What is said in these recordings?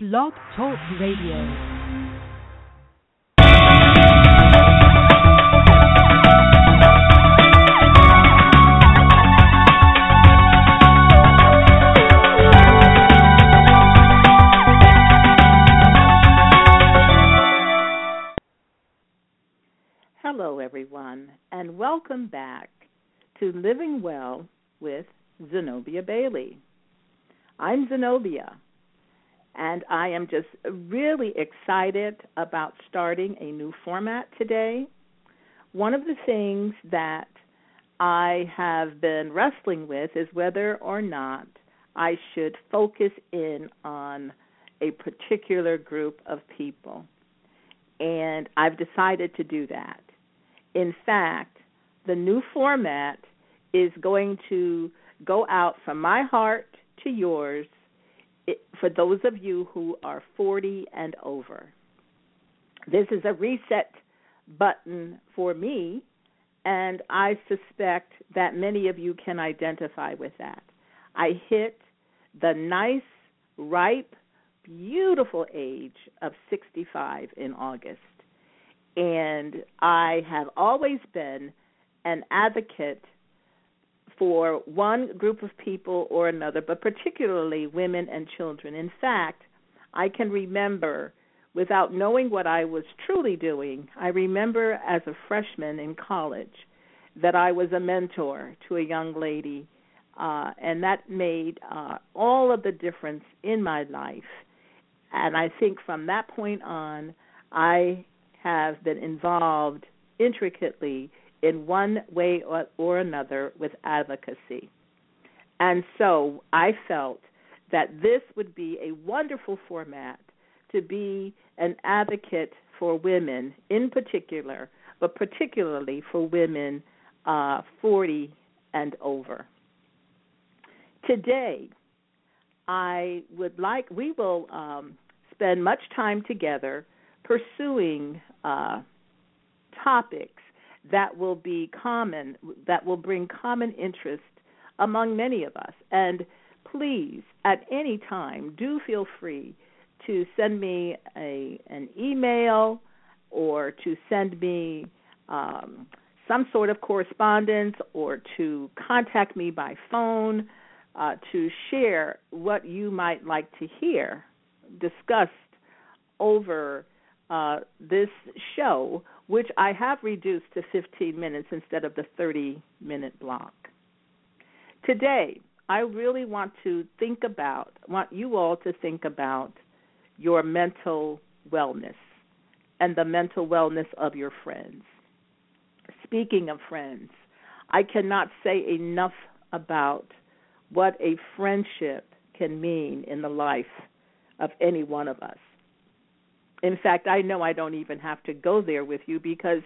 Blog Talk Radio. Hello, everyone, and welcome back to Living Well with Zenobia Bailey. I'm Zenobia, and I am just really excited about starting a new format today. One of the things that I have been wrestling with is whether or not I should focus in on a particular group of people. And I've decided to do that. In fact, the new format is going to go out from my heart to yours for those of you who are 40 and over. This is a reset button for me, and I suspect that many of you can identify with that. I hit the nice, ripe, beautiful age of 65 in August. And I have always been an advocate for one group of people or another, but particularly women and children. In fact, I can remember, without knowing what I was truly doing, I remember as a freshman in college that I was a mentor to a young lady, uh, and that made uh, all of the difference in my life. And I think from that point on, I have been involved intricately in one way or, or another with advocacy. And so I felt that this would be a wonderful format to be an advocate for women in particular, but particularly for women uh, 40 and over. Today, I would like, we will um, spend much time together pursuing uh, topics that will be common, that will bring common interest among many of us. And please, at any time, do feel free to send me a an email or to send me um, some sort of correspondence or to contact me by phone uh, to share what you might like to hear discussed over uh, this show which I have reduced to 15 minutes instead of the 30 minute block. Today, I really want to think about, want you all to think about your mental wellness and the mental wellness of your friends. Speaking of friends, I cannot say enough about what a friendship can mean in the life of any one of us in fact, I know I don't even have to go there with you because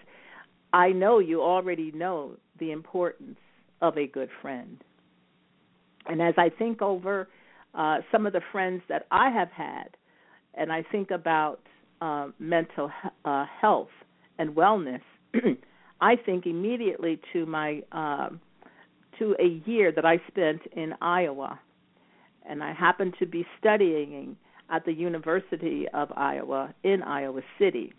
I know you already know the importance of a good friend. And as I think over uh, some of the friends that I have had, and I think about uh, mental uh, health and wellness, I think immediately to my uh, to a year that I spent in Iowa, and I happened to be studying at the University of Iowa in Iowa City.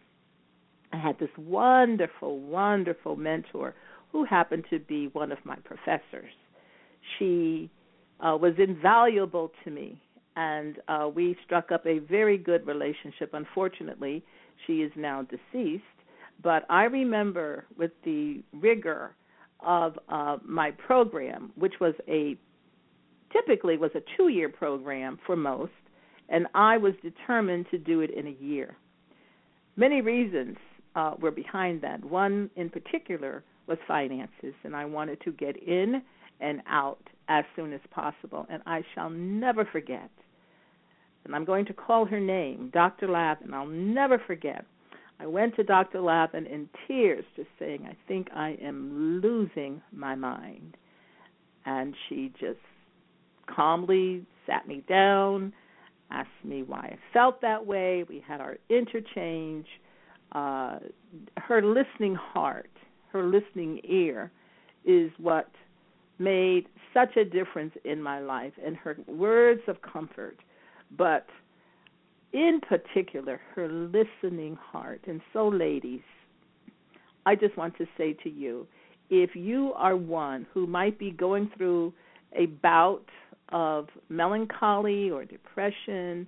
I had this wonderful, wonderful mentor who happened to be one of my professors. She uh, was invaluable to me, and uh, we struck up a very good relationship. Unfortunately, she is now deceased, but I remember with the rigor of uh, my program, which was a typically was a two-year program for most, and I was determined to do it in a year. Many reasons uh, were behind that. One in particular was finances, and I wanted to get in and out as soon as possible. And I shall never forget, and I'm going to call her name, Dr. Lavin. I'll never forget. I went to Dr. Lavin in tears, just saying, I think I am losing my mind. And she just calmly sat me down asked me why I felt that way. We had our interchange. Uh, her listening heart, her listening ear, is what made such a difference in my life, and her words of comfort. But in particular, her listening heart. And so, ladies, I just want to say to you if you are one who might be going through a bout of melancholy or depression,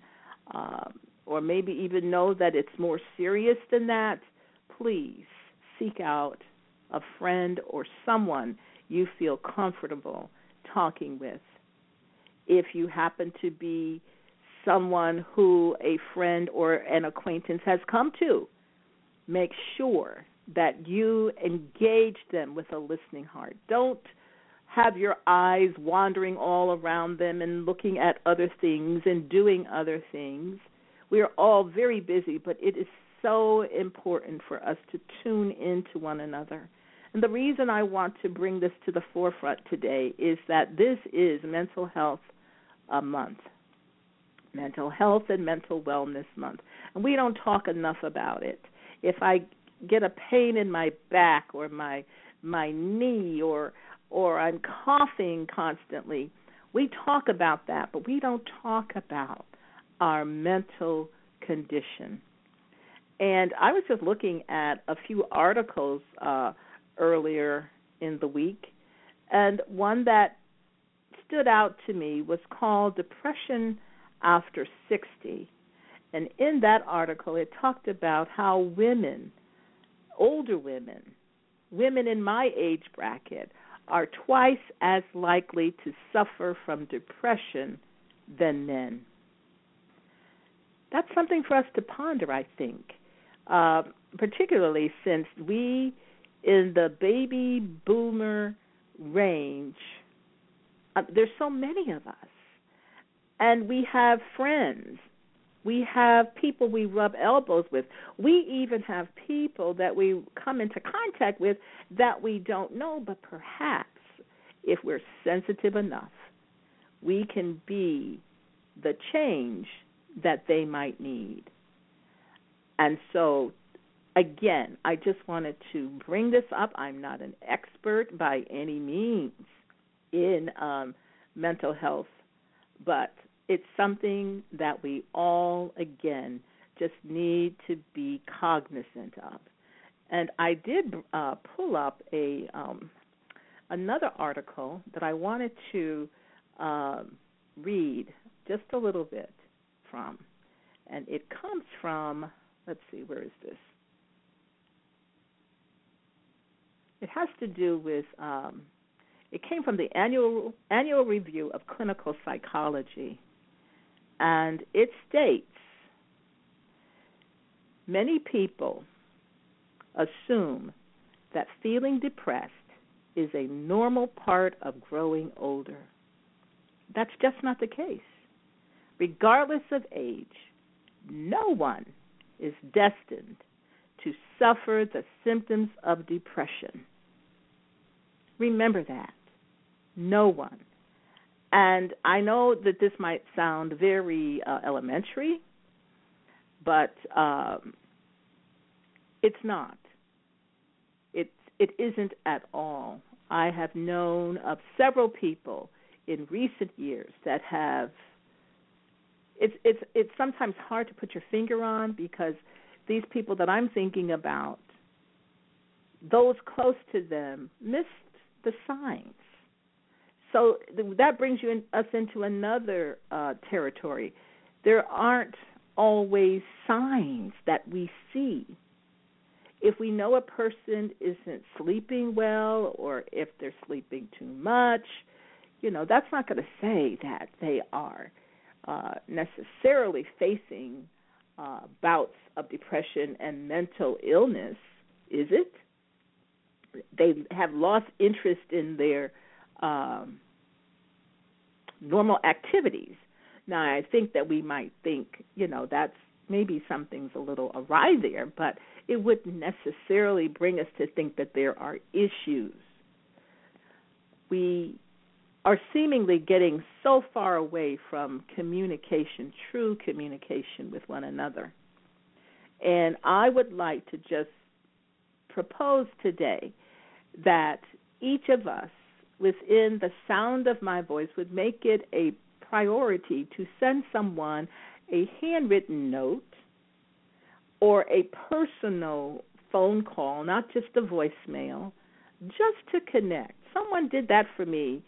uh, or maybe even know that it's more serious than that, please seek out a friend or someone you feel comfortable talking with. If you happen to be someone who a friend or an acquaintance has come to, make sure that you engage them with a listening heart. Don't have your eyes wandering all around them and looking at other things and doing other things. We are all very busy, but it is so important for us to tune into one another. And the reason I want to bring this to the forefront today is that this is Mental Health Month. Mental Health and Mental Wellness Month. And we don't talk enough about it. If I get a pain in my back or my my knee or or I'm coughing constantly, we talk about that, but we don't talk about our mental condition. And I was just looking at a few articles uh, earlier in the week, and one that stood out to me was called Depression After 60. And in that article, it talked about how women, older women, women in my age bracket, are twice as likely to suffer from depression than men. That's something for us to ponder, I think, uh, particularly since we, in the baby boomer range, uh, there's so many of us, and we have friends we have people we rub elbows with. We even have people that we come into contact with that we don't know, but perhaps if we're sensitive enough, we can be the change that they might need. And so, again, I just wanted to bring this up. I'm not an expert by any means in um, mental health, but it's something that we all, again, just need to be cognizant of. And I did uh, pull up a um, another article that I wanted to uh, read just a little bit from, and it comes from. Let's see, where is this? It has to do with. Um, it came from the annual annual review of clinical psychology and it states many people assume that feeling depressed is a normal part of growing older. That's just not the case. Regardless of age, no one is destined to suffer the symptoms of depression. Remember that. No one. And I know that this might sound very uh, elementary, but um, it's not. It it isn't at all. I have known of several people in recent years that have. It's it's it's sometimes hard to put your finger on because these people that I'm thinking about, those close to them missed the signs so that brings you in, us into another uh, territory. There aren't always signs that we see. If we know a person isn't sleeping well or if they're sleeping too much, you know, that's not going to say that they are uh, necessarily facing uh, bouts of depression and mental illness, is it? They have lost interest in their um, normal activities. Now, I think that we might think, you know, that's maybe something's a little awry there, but it wouldn't necessarily bring us to think that there are issues. We are seemingly getting so far away from communication, true communication with one another. And I would like to just propose today that each of us within the sound of my voice would make it a priority to send someone a handwritten note or a personal phone call, not just a voicemail, just to connect. Someone did that for me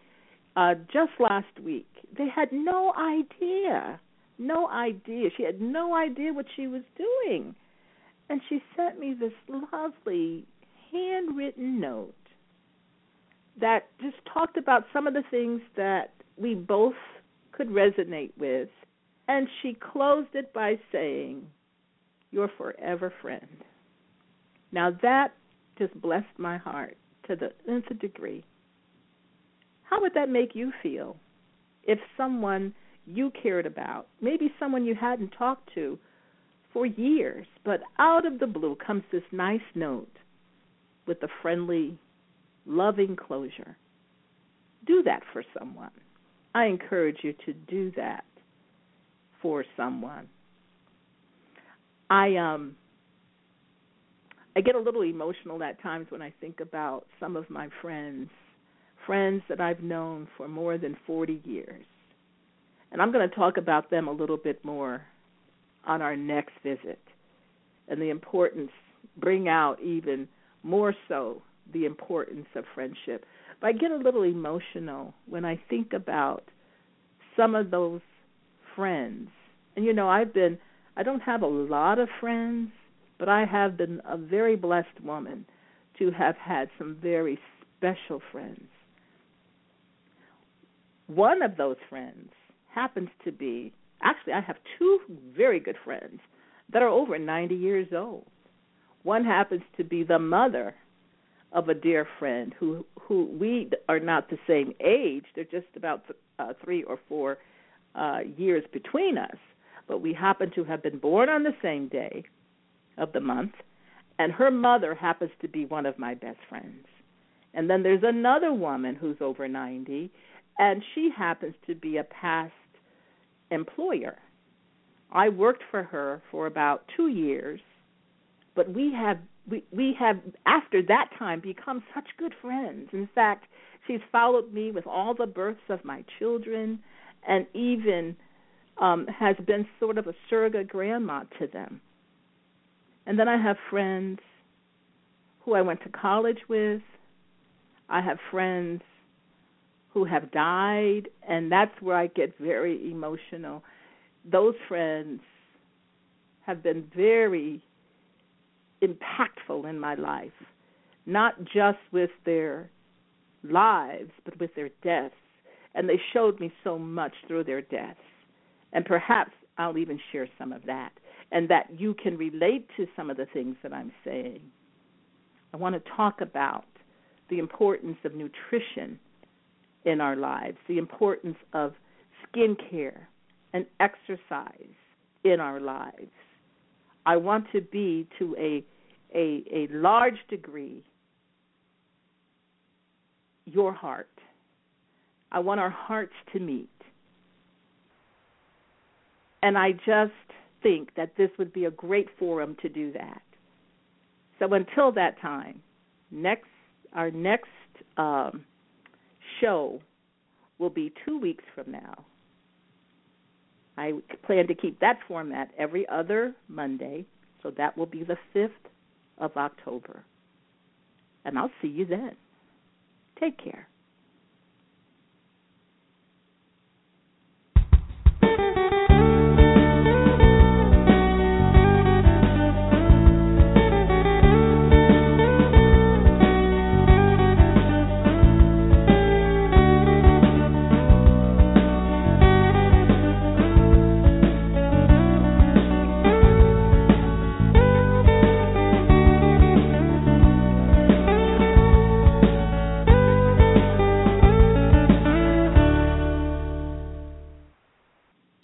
uh, just last week. They had no idea, no idea. She had no idea what she was doing. And she sent me this lovely handwritten note that just talked about some of the things that we both could resonate with. And she closed it by saying, Your forever friend. Now that just blessed my heart to the nth degree. How would that make you feel if someone you cared about, maybe someone you hadn't talked to for years, but out of the blue comes this nice note with a friendly, loving closure? Do that for someone. I encourage you to do that for someone. I um I get a little emotional at times when I think about some of my friends, friends that I've known for more than 40 years. And I'm going to talk about them a little bit more on our next visit and the importance, bring out even more so the importance of friendship. But I get a little emotional when I think about some of those friends. And you know, I've been I don't have a lot of friends, but I have been a very blessed woman to have had some very special friends. One of those friends happens to be actually I have two very good friends that are over 90 years old. One happens to be the mother of a dear friend who who we are not the same age. They're just about uh, three or four uh, years between us, but we happen to have been born on the same day of the month, and her mother happens to be one of my best friends. And then there's another woman who's over 90, and she happens to be a past employer. I worked for her for about two years, but we have we we have after that time become such good friends. In fact, she's followed me with all the births of my children, and even um, has been sort of a surrogate grandma to them. And then I have friends who I went to college with. I have friends who have died, and that's where I get very emotional. Those friends have been very impactful in my life, not just with their lives, but with their deaths. And they showed me so much through their deaths. And perhaps I'll even share some of that, and that you can relate to some of the things that I'm saying. I want to talk about the importance of nutrition in our lives, the importance of skincare and exercise in our lives. I want to be to a a, a large degree your heart. I want our hearts to meet. And I just think that this would be a great forum to do that. So until that time, next our next um, show will be two weeks from now. I plan to keep that format every other Monday, so that will be the 5th of October. And I'll see you then. Take care.